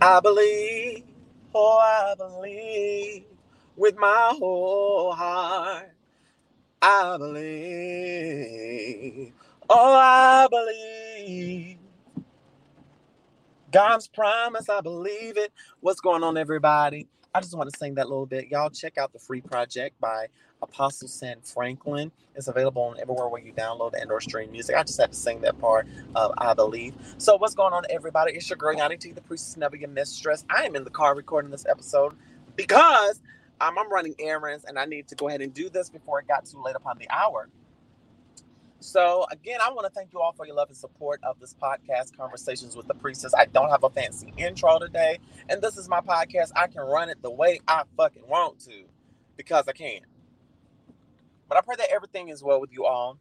I believe, oh, I believe with my whole heart. I believe, oh, I believe. God's promise, I believe it. What's going on, everybody? I just want to sing that little bit. Y'all check out the free project by Apostle Sam Franklin. It's available on everywhere where you download and or stream music. I just had to sing that part of I Believe. So what's going on, everybody? It's your girl, Yanni T, the priestess never your mistress. I am in the car recording this episode because I'm running errands and I need to go ahead and do this before it got too late upon the hour. So again, I want to thank you all for your love and support of this podcast, Conversations with the Priestess. I don't have a fancy intro today, and this is my podcast. I can run it the way I fucking want to because I can. But I pray that everything is well with you all.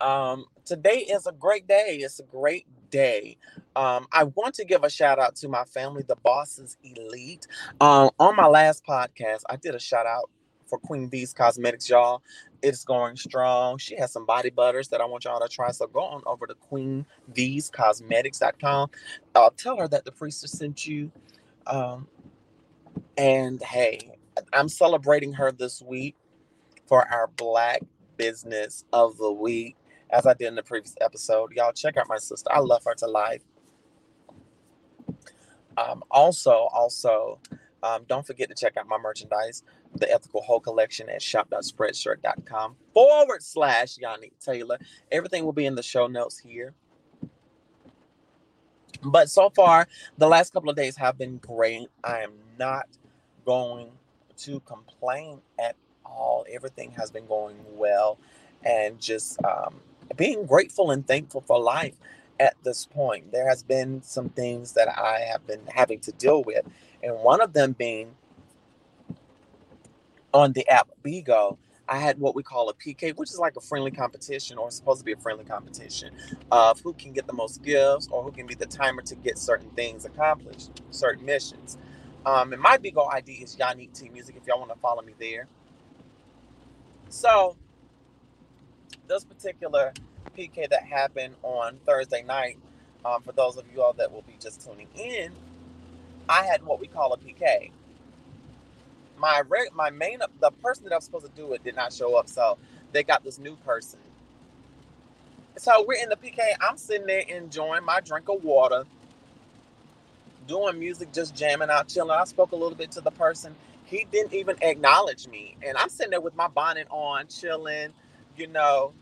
Um, today is a great day. It's a great day. Um, I want to give a shout out to my family, the Bosses Elite. Um, on my last podcast, I did a shout out for Queen V's Cosmetics, y'all. It's going strong. She has some body butters that I want y'all to try. So go on over to queenvscosmetics.com. I'll tell her that the priestess sent you. Um, and hey, I'm celebrating her this week for our Black Business of the Week, as I did in the previous episode. Y'all check out my sister. I love her to life. Um, also, also, um, don't forget to check out my merchandise, the Ethical Whole Collection at shop.spreadshirt.com forward slash Yanni Taylor. Everything will be in the show notes here. But so far, the last couple of days have been great. I am not going to complain at all. Everything has been going well and just um, being grateful and thankful for life at this point. There has been some things that I have been having to deal with and one of them being on the app Bigo, I had what we call a PK, which is like a friendly competition or supposed to be a friendly competition of who can get the most gifts or who can be the timer to get certain things accomplished, certain missions. Um, and my Bigo ID is Yannick T Music if y'all want to follow me there. So, this particular PK that happened on Thursday night, um, for those of you all that will be just tuning in, I had what we call a PK. My my main the person that I was supposed to do it did not show up, so they got this new person. So we're in the PK. I'm sitting there enjoying my drink of water, doing music, just jamming out, chilling. I spoke a little bit to the person. He didn't even acknowledge me, and I'm sitting there with my bonnet on, chilling, you know.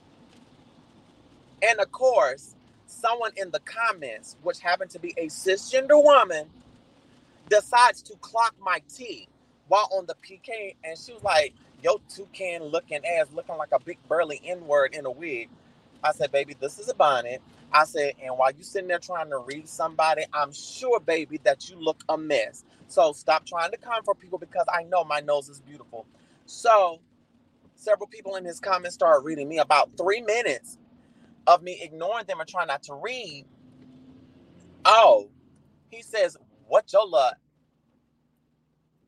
And of course, someone in the comments, which happened to be a cisgender woman, decides to clock my T while on the PK, and she was like, "Yo, toucan looking ass, looking like a big burly N word in a wig." I said, "Baby, this is a bonnet." I said, "And while you sitting there trying to read somebody, I'm sure, baby, that you look a mess. So stop trying to comfort people because I know my nose is beautiful." So several people in his comments started reading me about three minutes of me ignoring them and trying not to read. Oh, he says, What your luck?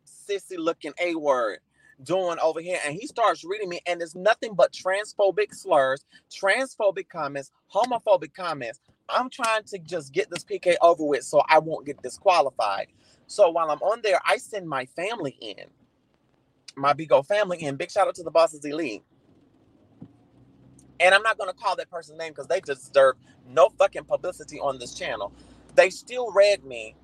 sissy looking A word doing over here. And he starts reading me, and it's nothing but transphobic slurs, transphobic comments, homophobic comments. I'm trying to just get this PK over with so I won't get disqualified. So while I'm on there, I send my family in, my Bigo family in. Big shout out to the Bosses Elite. And I'm not going to call that person's name because they deserve no fucking publicity on this channel. They still read me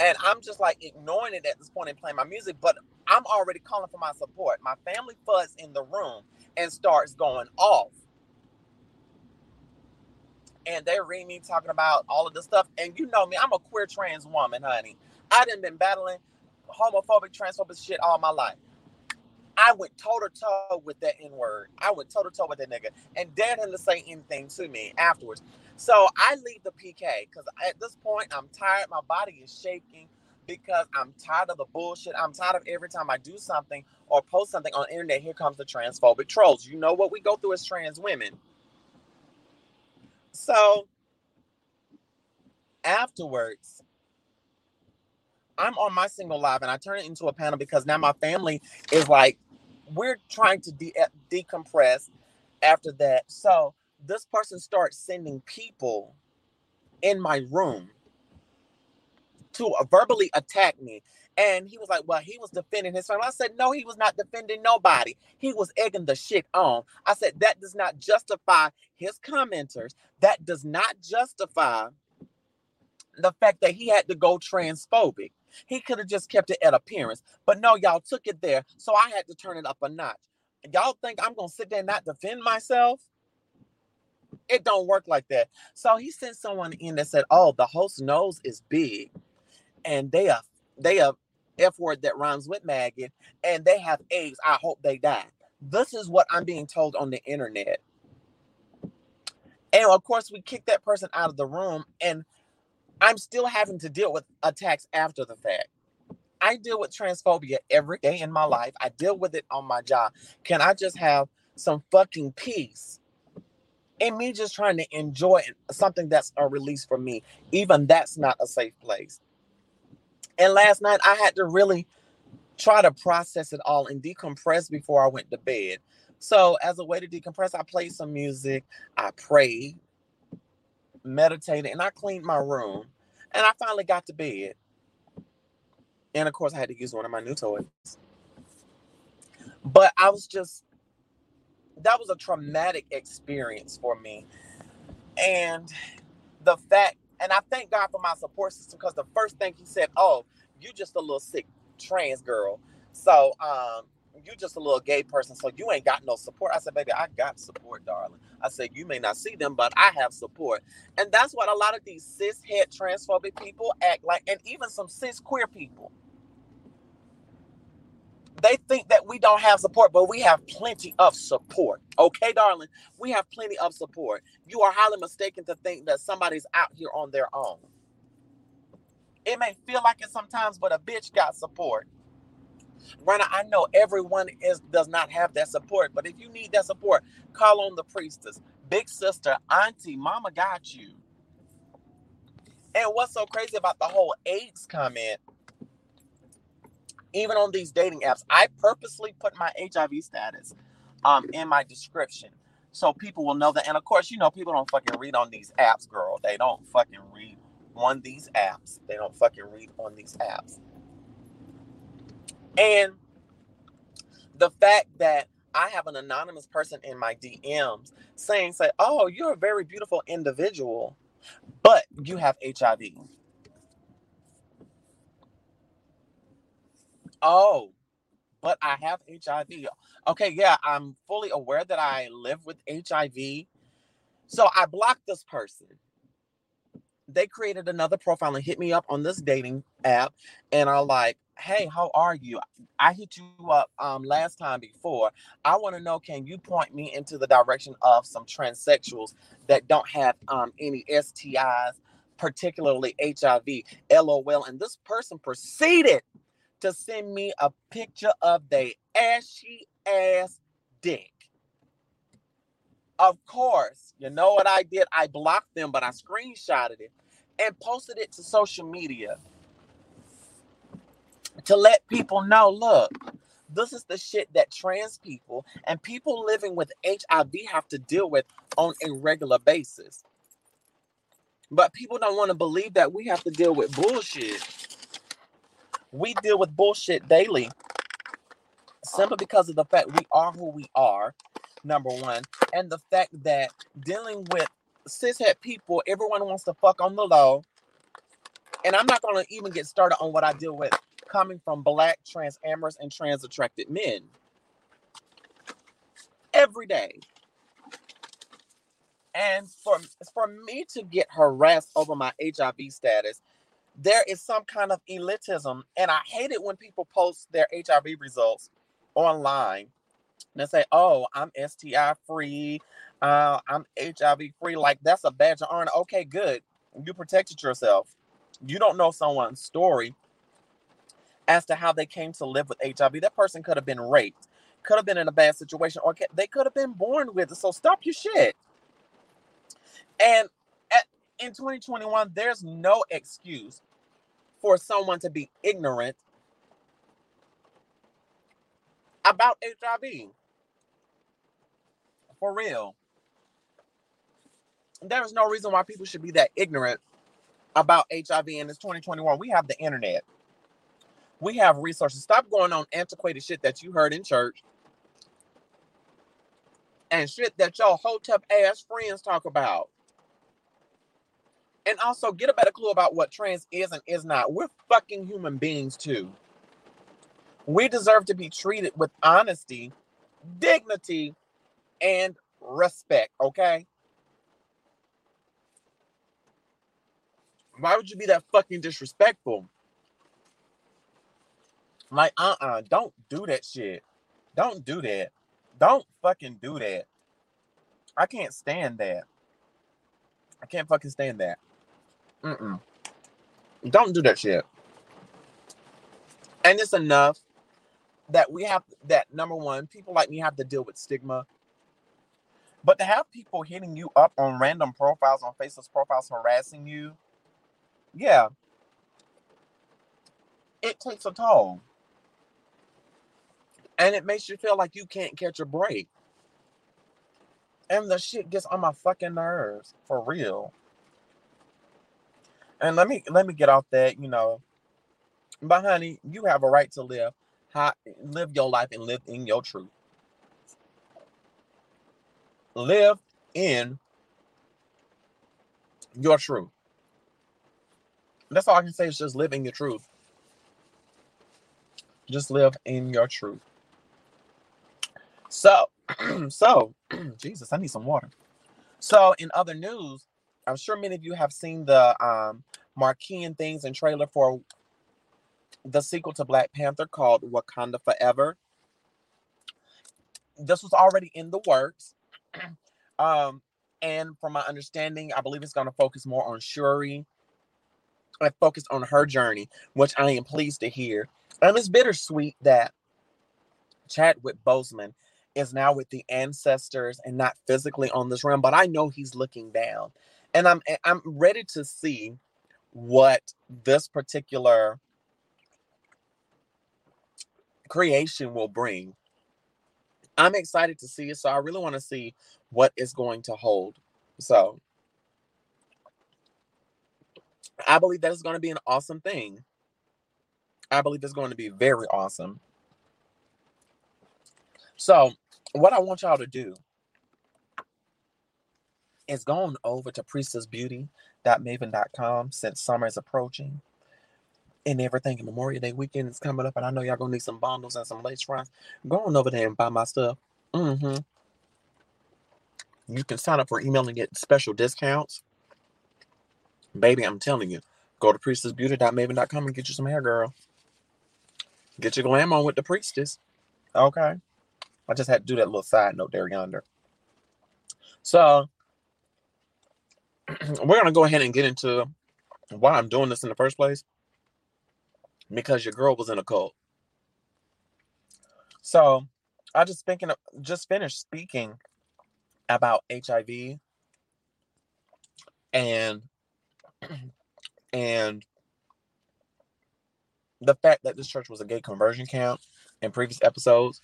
and I'm just like ignoring it at this point and playing my music, but I'm already calling for my support. My family fuzz in the room and starts going off. And they're reading me talking about all of this stuff. And you know me, I'm a queer trans woman, honey. I done been battling homophobic, transphobic shit all my life. I went toe to toe with that N word. I went toe to toe with that nigga and dared him to say anything to me afterwards. So I leave the PK because at this point I'm tired. My body is shaking because I'm tired of the bullshit. I'm tired of every time I do something or post something on the internet, here comes the transphobic trolls. You know what we go through as trans women. So afterwards, I'm on my single live and I turn it into a panel because now my family is like, we're trying to de- eh, decompress after that. So this person starts sending people in my room to verbally attack me. And he was like, Well, he was defending his family. I said, No, he was not defending nobody. He was egging the shit on. I said, That does not justify his commenters. That does not justify the fact that he had to go transphobic. He could have just kept it at appearance. But no, y'all took it there. So I had to turn it up a notch. Y'all think I'm going to sit there and not defend myself? It don't work like that. So he sent someone in that said, "Oh, the host nose is big, and they are they are f word that rhymes with maggot, and they have eggs. I hope they die." This is what I'm being told on the internet. And of course, we kicked that person out of the room, and I'm still having to deal with attacks after the fact. I deal with transphobia every day in my life. I deal with it on my job. Can I just have some fucking peace? And me just trying to enjoy something that's a release for me, even that's not a safe place. And last night I had to really try to process it all and decompress before I went to bed. So, as a way to decompress, I played some music, I prayed, meditated, and I cleaned my room. And I finally got to bed. And of course, I had to use one of my new toys. But I was just, that was a traumatic experience for me. And the fact, and I thank God for my support system because the first thing he said, Oh, you just a little sick trans girl. So um, you just a little gay person, so you ain't got no support. I said, baby, I got support, darling. I said, you may not see them, but I have support. And that's what a lot of these cis het transphobic people act like, and even some cis queer people. They think that we don't have support, but we have plenty of support. Okay, darling? We have plenty of support. You are highly mistaken to think that somebody's out here on their own. It may feel like it sometimes, but a bitch got support. Rana, I know everyone is does not have that support, but if you need that support, call on the priestess, big sister, auntie, mama got you. And what's so crazy about the whole AIDS comment, even on these dating apps, I purposely put my HIV status um in my description so people will know that. And of course, you know, people don't fucking read on these apps, girl. They don't fucking read on these apps. They don't fucking read on these apps. And the fact that I have an anonymous person in my DMs saying, say, oh, you're a very beautiful individual, but you have HIV. Oh, but I have HIV. Okay, yeah, I'm fully aware that I live with HIV. So I blocked this person. They created another profile and hit me up on this dating app and are like, hey, how are you? I hit you up um last time before. I want to know, can you point me into the direction of some transsexuals that don't have um any STIs, particularly HIV? LOL. And this person proceeded to send me a picture of their ashy ass dick. Of course, you know what I did? I blocked them, but I screenshotted it and posted it to social media to let people know look, this is the shit that trans people and people living with HIV have to deal with on a regular basis. But people don't want to believe that we have to deal with bullshit. We deal with bullshit daily simply because of the fact we are who we are, number one, and the fact that dealing with cishet people, everyone wants to fuck on the low. And I'm not going to even get started on what I deal with coming from black, trans amorous, and trans attracted men. Every day. And for, for me to get harassed over my HIV status, there is some kind of elitism. And I hate it when people post their HIV results online and say, oh, I'm STI free, uh, I'm HIV free. Like that's a badge of honor. Okay, good. You protected yourself. You don't know someone's story as to how they came to live with HIV. That person could have been raped, could have been in a bad situation, or they could have been born with it. So stop your shit. And in 2021, there's no excuse for someone to be ignorant about HIV. For real. There is no reason why people should be that ignorant about HIV and it's 2021. We have the internet. We have resources. Stop going on antiquated shit that you heard in church and shit that your hotep ass friends talk about. And also get a better clue about what trans is and is not. We're fucking human beings too. We deserve to be treated with honesty, dignity, and respect, okay? Why would you be that fucking disrespectful? Like, uh uh-uh, uh, do not do that shit. Don't do that. Don't fucking do that. I can't stand that. I can't fucking stand that. Mm-mm. Don't do that shit. And it's enough that we have that number one, people like me have to deal with stigma. But to have people hitting you up on random profiles on Facebook profiles harassing you, yeah, it takes a toll. And it makes you feel like you can't catch a break. And the shit gets on my fucking nerves for real. And let me let me get off that, you know. But honey, you have a right to live. How, live your life and live in your truth. Live in your truth. That's all I can say is just live in your truth. Just live in your truth. So, so, Jesus, I need some water. So, in other news, I'm sure many of you have seen the um, marquee and things and trailer for the sequel to Black Panther called Wakanda Forever. This was already in the works. um, and from my understanding, I believe it's going to focus more on Shuri I focus on her journey, which I am pleased to hear. And it's bittersweet that Chadwick Boseman is now with the ancestors and not physically on this realm, but I know he's looking down. And I'm eh, I'm ready to see what this particular creation will bring. I'm excited to see it. So I really want to see what it's going to hold. So I believe that is going to be an awesome thing. I believe it's going to be very awesome. So, what I want y'all to do is going over to priestessbeauty.maven.com since summer is approaching and everything. And Memorial Day weekend is coming up, and I know y'all gonna need some bundles and some lace fronts. Go on over there and buy my stuff. Mm-hmm. You can sign up for email and get special discounts. Baby, I'm telling you, go to priestessbeauty.maven.com and get you some hair, girl. Get your glam on with the priestess. Okay. I just had to do that little side note there yonder. So we're gonna go ahead and get into why I'm doing this in the first place because your girl was in a cult. So I just thinking just finished speaking about HIV and and the fact that this church was a gay conversion camp in previous episodes.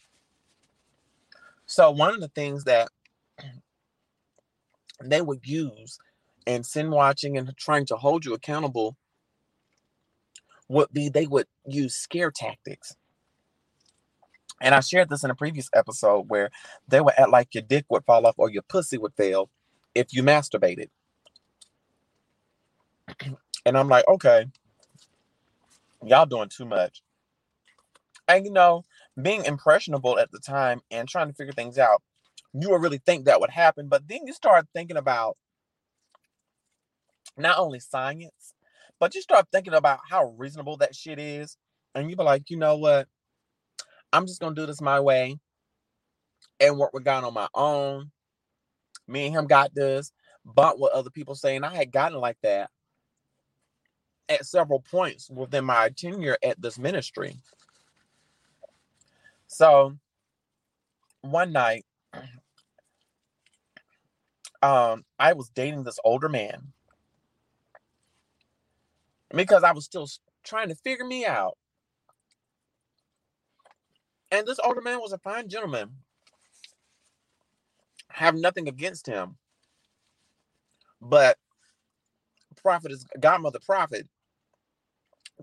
So one of the things that they would use in sin watching and trying to hold you accountable would be they would use scare tactics. And I shared this in a previous episode where they would act like your dick would fall off or your pussy would fail if you masturbated. And I'm like, okay, y'all doing too much. And you know, being impressionable at the time and trying to figure things out, you would really think that would happen. But then you start thinking about not only science, but you start thinking about how reasonable that shit is, and you be like, you know what? I'm just gonna do this my way and work with God on my own. Me and him got this, but what other people saying, I had gotten like that at several points within my tenure at this ministry. So one night, um, I was dating this older man because I was still trying to figure me out. And this older man was a fine gentleman. I have nothing against him. But prophet's godmother prophet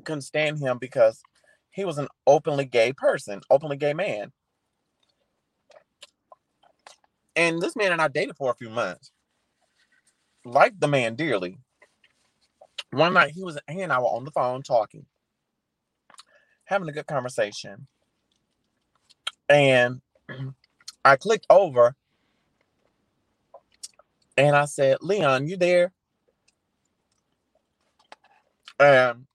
couldn't stand him because he was an openly gay person, openly gay man. And this man and I dated for a few months. Liked the man dearly. One night he was he and I were on the phone talking, having a good conversation. And I clicked over and I said, Leon, you there? And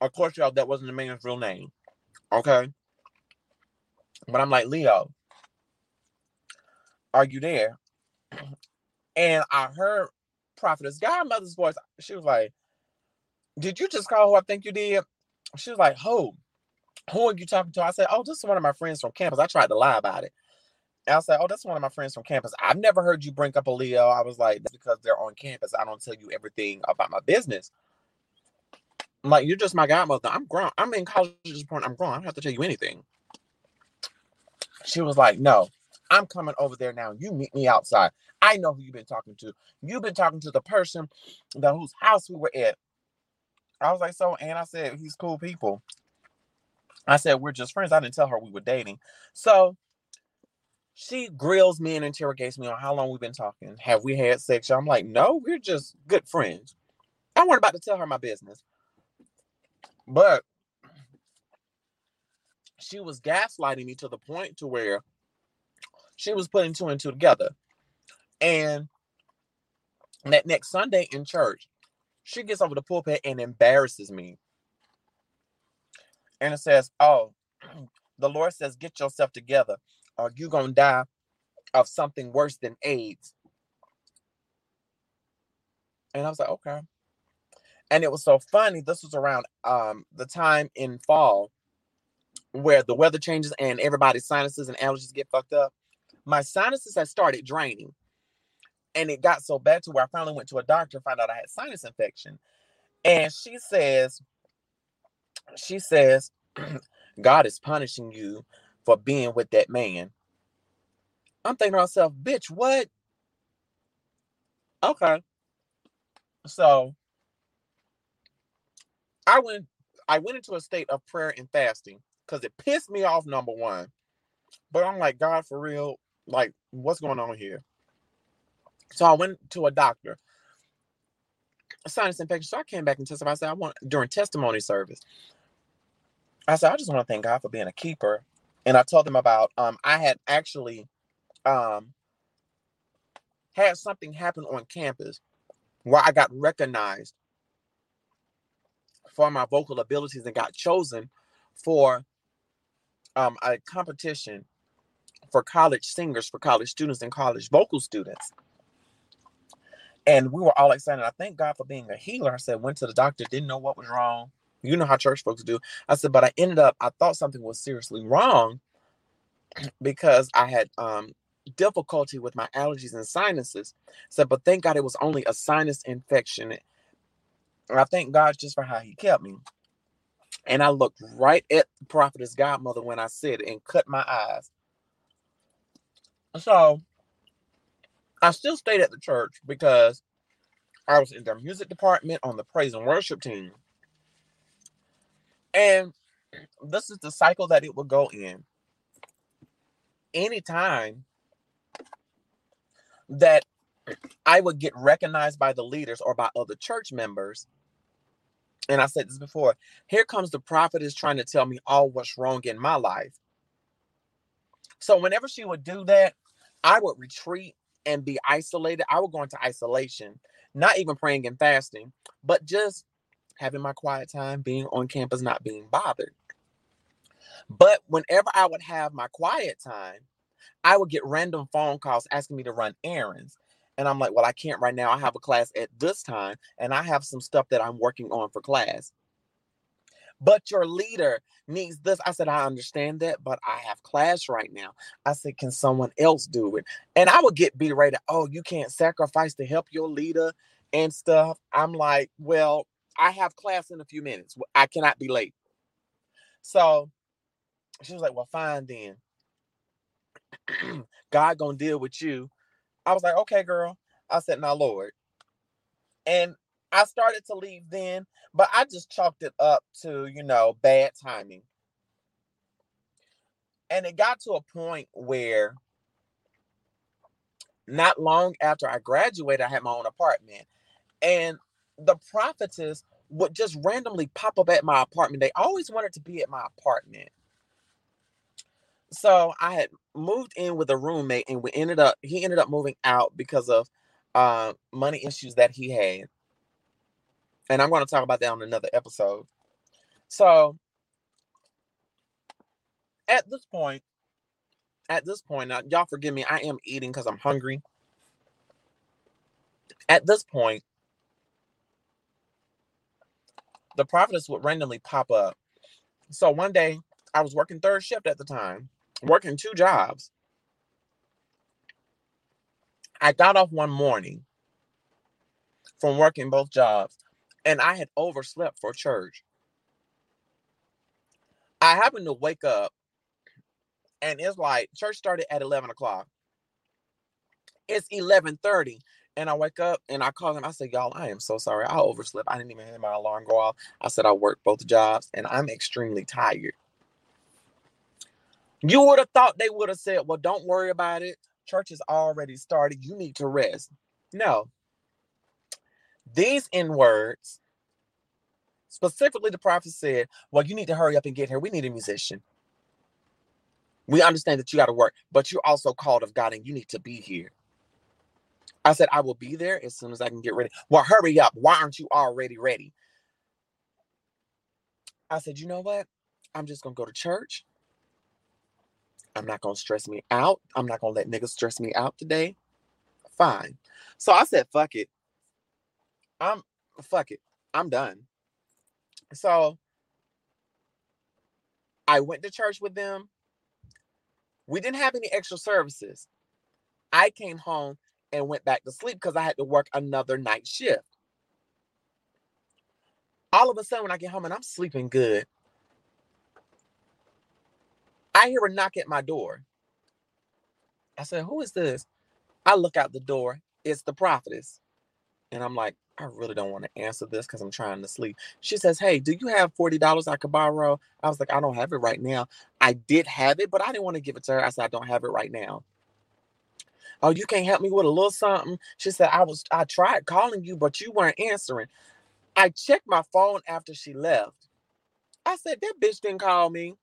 of course, y'all, that wasn't the man's real name. Okay. But I'm like, Leo, are you there? And I heard Prophetess Godmother's voice. She was like, Did you just call who I think you did? She was like, Who? Who are you talking to? I said, Oh, this is one of my friends from campus. I tried to lie about it. And I said, Oh, that's one of my friends from campus. I've never heard you bring up a Leo. I was like, That's because they're on campus. I don't tell you everything about my business. I'm like, You're just my godmother. I'm grown. I'm in college at this point. I'm grown. I don't have to tell you anything. She was like, No, I'm coming over there now. You meet me outside. I know who you've been talking to. You've been talking to the person that whose house we were at. I was like, So, and I said, He's cool people. I said, We're just friends. I didn't tell her we were dating. So, she grills me and interrogates me on how long we've been talking. Have we had sex? I'm like, no, we're just good friends. I wasn't about to tell her my business. But she was gaslighting me to the point to where she was putting two and two together. And that next Sunday in church, she gets over the pulpit and embarrasses me. And it says, Oh, the Lord says, get yourself together or you're going to die of something worse than AIDS. And I was like, okay. And it was so funny. This was around um, the time in fall where the weather changes and everybody's sinuses and allergies get fucked up. My sinuses had started draining. And it got so bad to where I finally went to a doctor, found out I had sinus infection. And she says, she says, God is punishing you for being with that man. I'm thinking to myself, bitch, what? Okay. So I went I went into a state of prayer and fasting because it pissed me off, number one. But I'm like, God, for real, like, what's going on here? So I went to a doctor, a sinus infection. So I came back and testified. I said, I want during testimony service. I said, I just want to thank God for being a keeper. And I told them about um I had actually um had something happen on campus where I got recognized for my vocal abilities and got chosen for um, a competition for college singers, for college students and college vocal students. And we were all excited. I thank God for being a healer. I said, went to the doctor, didn't know what was wrong. You know how church folks do. I said, but I ended up, I thought something was seriously wrong because I had um, difficulty with my allergies and sinuses. Said, but thank God it was only a sinus infection. And I thank God just for how he kept me. And I looked right at the prophetess godmother when I said it and cut my eyes. So I still stayed at the church because I was in their music department on the praise and worship team. And this is the cycle that it would go in. Anytime that I would get recognized by the leaders or by other church members, and I said this before, here comes the prophet is trying to tell me all what's wrong in my life. So whenever she would do that, I would retreat and be isolated. I would go into isolation, not even praying and fasting, but just having my quiet time, being on campus, not being bothered. But whenever I would have my quiet time, I would get random phone calls asking me to run errands. And I'm like, well, I can't right now. I have a class at this time, and I have some stuff that I'm working on for class. But your leader needs this. I said, I understand that, but I have class right now. I said, can someone else do it? And I would get berated. Oh, you can't sacrifice to help your leader and stuff. I'm like, well, I have class in a few minutes. I cannot be late. So she was like, well, fine then. God gonna deal with you. I was like, okay, girl. I said, now, Lord. And I started to leave then, but I just chalked it up to, you know, bad timing. And it got to a point where not long after I graduated, I had my own apartment. And the prophetess would just randomly pop up at my apartment. They always wanted to be at my apartment. So I had moved in with a roommate and we ended up he ended up moving out because of uh, money issues that he had. And I'm going to talk about that on another episode. So at this point, at this point, now, y'all forgive me, I am eating because I'm hungry. At this point, the prophetess would randomly pop up. So one day, I was working third shift at the time, working two jobs. I got off one morning from working both jobs, and I had overslept for church. I happened to wake up and it's like church started at 11 o'clock. It's 11:30, and I wake up and I call him. I said, "Y'all, I am so sorry. I overslept. I didn't even hear my alarm go off. I said I worked both jobs, and I'm extremely tired." You would have thought they would have said, "Well, don't worry about it. Church has already started. You need to rest." No. These in words, specifically, the prophet said, "Well, you need to hurry up and get here. We need a musician." We understand that you got to work, but you're also called of God and you need to be here. I said, I will be there as soon as I can get ready. Well, hurry up. Why aren't you already ready? I said, you know what? I'm just going to go to church. I'm not going to stress me out. I'm not going to let niggas stress me out today. Fine. So I said, fuck it. I'm, fuck it. I'm done. So I went to church with them. We didn't have any extra services. I came home and went back to sleep because I had to work another night shift. All of a sudden, when I get home and I'm sleeping good, I hear a knock at my door. I said, Who is this? I look out the door. It's the prophetess. And I'm like, I really don't want to answer this because I'm trying to sleep. She says, Hey, do you have $40 I could borrow? I was like, I don't have it right now. I did have it, but I didn't want to give it to her. I said, I don't have it right now. Oh, you can't help me with a little something? She said, I was I tried calling you, but you weren't answering. I checked my phone after she left. I said, That bitch didn't call me.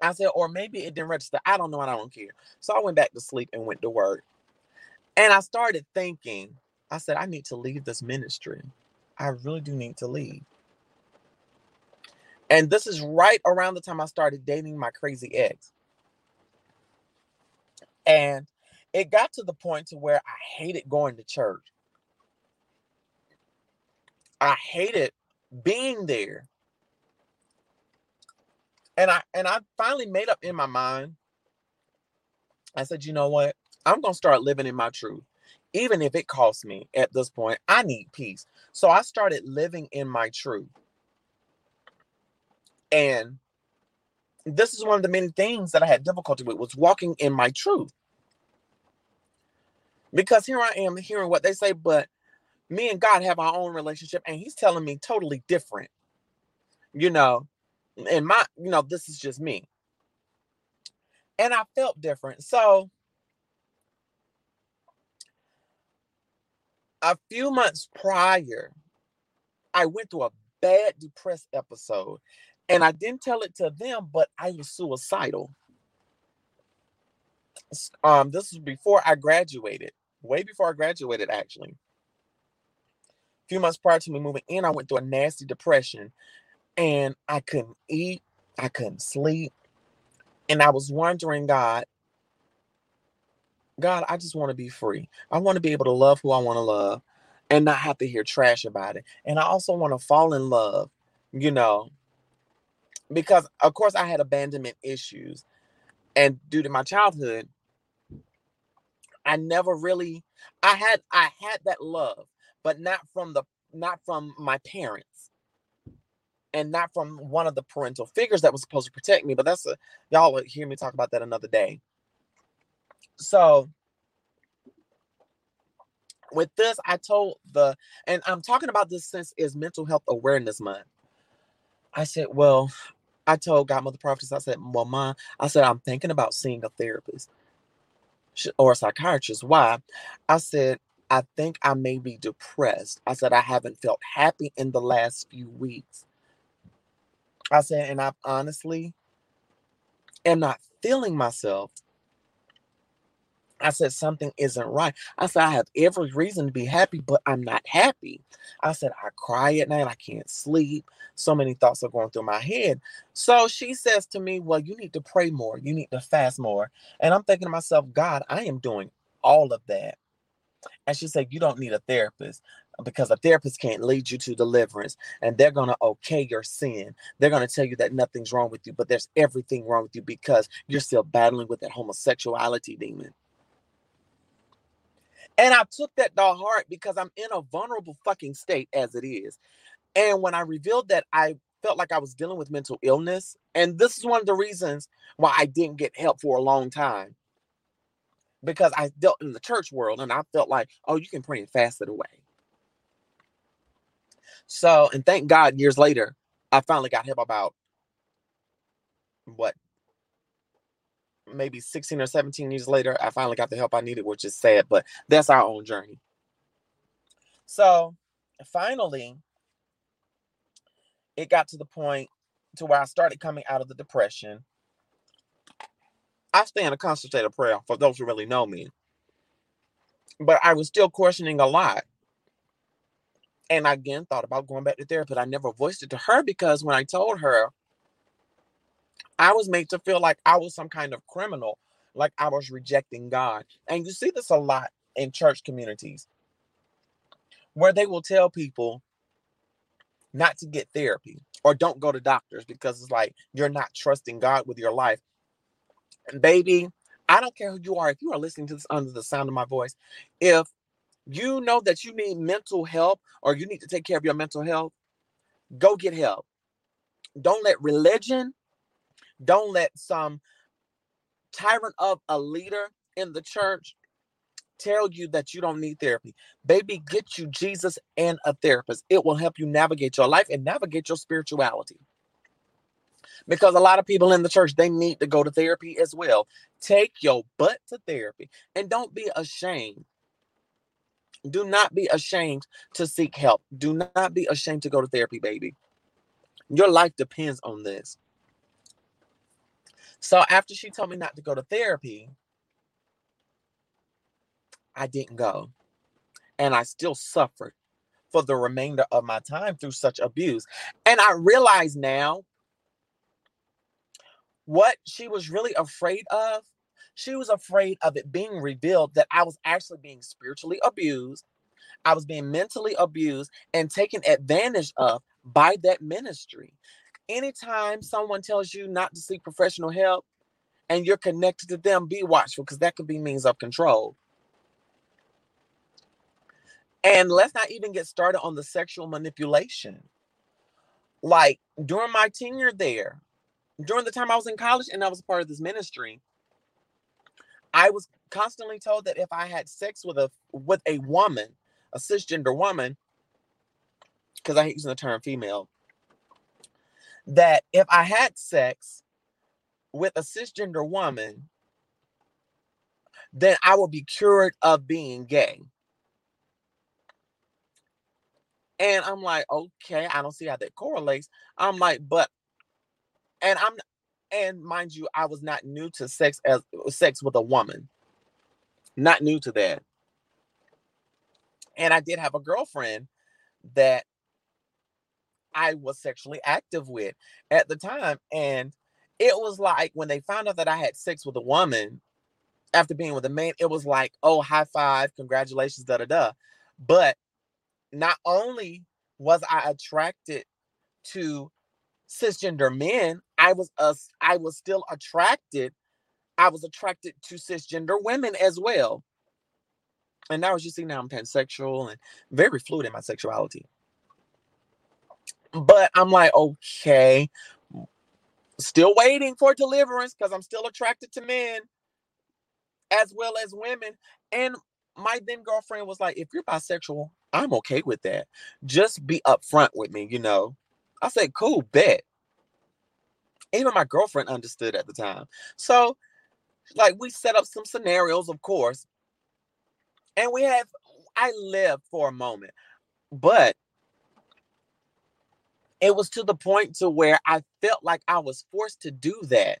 I said, or maybe it didn't register. I don't know, and I don't care. So I went back to sleep and went to work. And I started thinking, I said, I need to leave this ministry. I really do need to leave. And this is right around the time I started dating my crazy ex. And it got to the point to where I hated going to church. I hated being there. And I and I finally made up in my mind. I said, you know what? I'm gonna start living in my truth even if it costs me at this point, I need peace. So I started living in my truth. And this is one of the many things that I had difficulty with was walking in my truth. Because here I am hearing what they say, but me and God have our own relationship, and He's telling me totally different. You know, and my, you know, this is just me. And I felt different. So a few months prior, I went through a bad depressed episode. And I didn't tell it to them, but I was suicidal. Um, this was before I graduated, way before I graduated, actually. A few months prior to me moving in, I went through a nasty depression and I couldn't eat, I couldn't sleep. And I was wondering, God, God, I just want to be free. I want to be able to love who I want to love and not have to hear trash about it. And I also want to fall in love, you know, because of course I had abandonment issues. And due to my childhood, I never really I had I had that love, but not from the not from my parents and not from one of the parental figures that was supposed to protect me. But that's a y'all will hear me talk about that another day. So with this, I told the, and I'm talking about this since is Mental Health Awareness Month. I said, well, I told Godmother Prophetess, I said, well, mom, I said, I'm thinking about seeing a therapist or a psychiatrist. Why? I said, I think I may be depressed. I said, I haven't felt happy in the last few weeks. I said, and I honestly am not feeling myself I said, something isn't right. I said, I have every reason to be happy, but I'm not happy. I said, I cry at night. I can't sleep. So many thoughts are going through my head. So she says to me, Well, you need to pray more. You need to fast more. And I'm thinking to myself, God, I am doing all of that. And she said, You don't need a therapist because a therapist can't lead you to deliverance and they're going to okay your sin. They're going to tell you that nothing's wrong with you, but there's everything wrong with you because you're still battling with that homosexuality demon. And I took that to heart because I'm in a vulnerable fucking state as it is. And when I revealed that, I felt like I was dealing with mental illness. And this is one of the reasons why I didn't get help for a long time. Because I dealt in the church world and I felt like, oh, you can pray and fast it away. So, and thank God years later, I finally got help about what maybe 16 or 17 years later, I finally got the help I needed, which is sad, but that's our own journey. So finally, it got to the point to where I started coming out of the depression. I stay in a constant state of prayer for those who really know me. But I was still questioning a lot. And I again thought about going back to therapy, but I never voiced it to her because when I told her I was made to feel like I was some kind of criminal, like I was rejecting God. And you see this a lot in church communities where they will tell people not to get therapy or don't go to doctors because it's like you're not trusting God with your life. And baby, I don't care who you are. If you are listening to this under the sound of my voice, if you know that you need mental help or you need to take care of your mental health, go get help. Don't let religion don't let some tyrant of a leader in the church tell you that you don't need therapy. Baby, get you Jesus and a therapist. It will help you navigate your life and navigate your spirituality. Because a lot of people in the church, they need to go to therapy as well. Take your butt to therapy and don't be ashamed. Do not be ashamed to seek help. Do not be ashamed to go to therapy, baby. Your life depends on this. So after she told me not to go to therapy, I didn't go. And I still suffered for the remainder of my time through such abuse. And I realize now what she was really afraid of. She was afraid of it being revealed that I was actually being spiritually abused. I was being mentally abused and taken advantage of by that ministry anytime someone tells you not to seek professional help and you're connected to them, be watchful because that could be means of control. And let's not even get started on the sexual manipulation. Like during my tenure there, during the time I was in college and I was part of this ministry, I was constantly told that if I had sex with a with a woman, a cisgender woman, because I hate using the term female, that if I had sex with a cisgender woman, then I would be cured of being gay. And I'm like, okay, I don't see how that correlates. I'm like, but, and I'm, and mind you, I was not new to sex as sex with a woman, not new to that. And I did have a girlfriend that I was sexually active with at the time. And it was like when they found out that I had sex with a woman after being with a man, it was like, oh, high five, congratulations, da da da. But not only was I attracted to cisgender men, I was a, I was still attracted. I was attracted to cisgender women as well. And now, as you see, now I'm pansexual and very fluid in my sexuality. But I'm like, okay, still waiting for deliverance because I'm still attracted to men as well as women. And my then girlfriend was like, if you're bisexual, I'm okay with that. Just be upfront with me, you know. I said, cool, bet. Even my girlfriend understood at the time. So, like, we set up some scenarios, of course. And we have, I lived for a moment, but it was to the point to where I felt like I was forced to do that.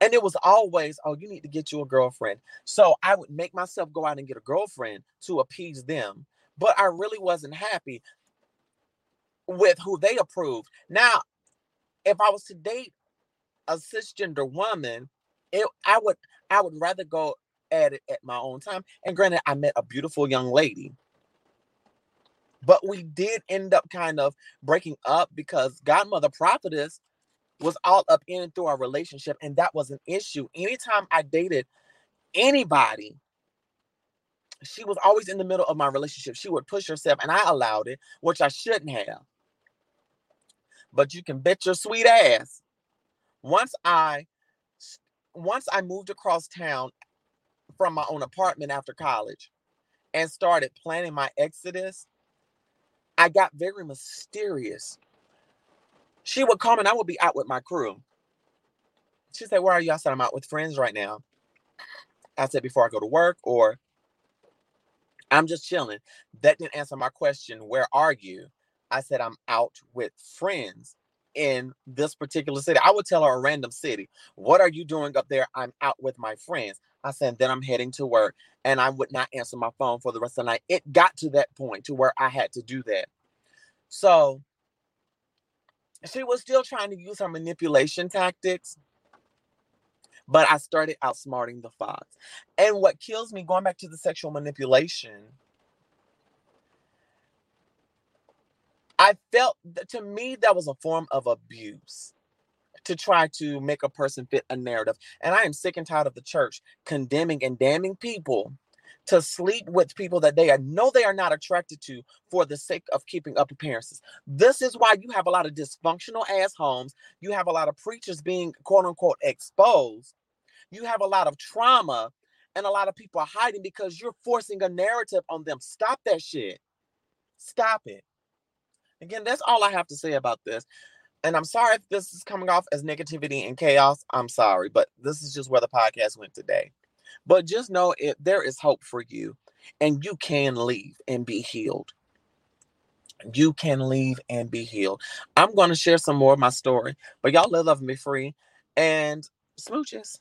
And it was always, oh, you need to get you a girlfriend. So I would make myself go out and get a girlfriend to appease them. But I really wasn't happy with who they approved. Now, if I was to date a cisgender woman, it I would I would rather go at it at my own time. And granted, I met a beautiful young lady. But we did end up kind of breaking up because Godmother Prophetess was all up in through our relationship, and that was an issue. Anytime I dated anybody, she was always in the middle of my relationship. She would push herself, and I allowed it, which I shouldn't have. But you can bet your sweet ass. Once I once I moved across town from my own apartment after college and started planning my exodus, I got very mysterious. She would come and I would be out with my crew. She said, Where are you? I said, I'm out with friends right now. I said, Before I go to work, or I'm just chilling. That didn't answer my question. Where are you? I said, I'm out with friends in this particular city. I would tell her a random city. What are you doing up there? I'm out with my friends. I said, then I'm heading to work. And I would not answer my phone for the rest of the night. It got to that point to where I had to do that. So she was still trying to use her manipulation tactics. But I started outsmarting the fox. And what kills me, going back to the sexual manipulation, I felt that to me that was a form of abuse to try to make a person fit a narrative. And I am sick and tired of the church condemning and damning people to sleep with people that they know they are not attracted to for the sake of keeping up appearances. This is why you have a lot of dysfunctional ass homes. You have a lot of preachers being quote unquote exposed. You have a lot of trauma and a lot of people are hiding because you're forcing a narrative on them. Stop that shit. Stop it. Again, that's all I have to say about this. And I'm sorry if this is coming off as negativity and chaos. I'm sorry, but this is just where the podcast went today. But just know it there is hope for you and you can leave and be healed. You can leave and be healed. I'm going to share some more of my story, but y'all love me free and smooches.